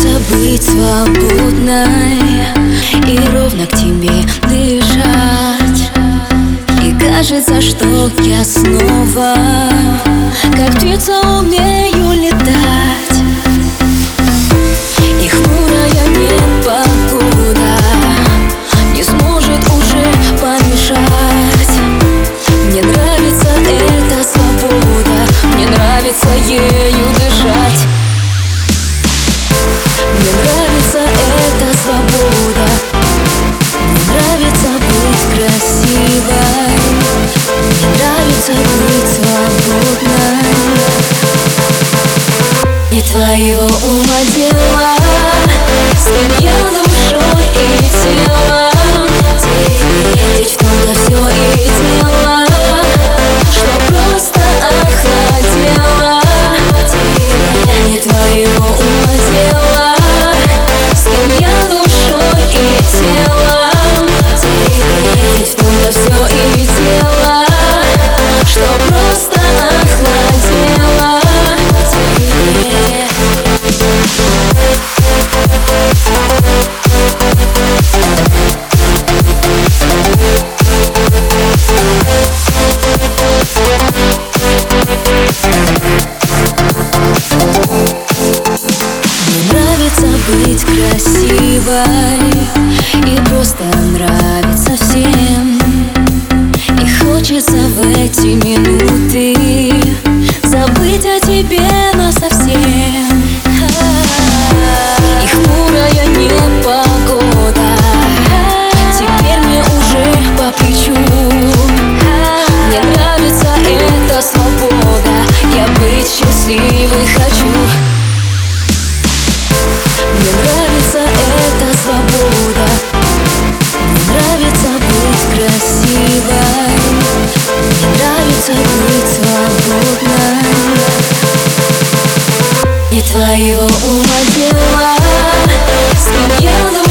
Нравится быть свободной И ровно к тебе дышать И кажется, что я снова Как птица умею летать нравится быть свободной Не твоего ума дело. С кем я душой и телом. Ведь в том-то все и дело Что просто охладела Не твоего ума дело. С кем я душой и телом просто нравится всем. И хочется в эти минуты твоего уводила. С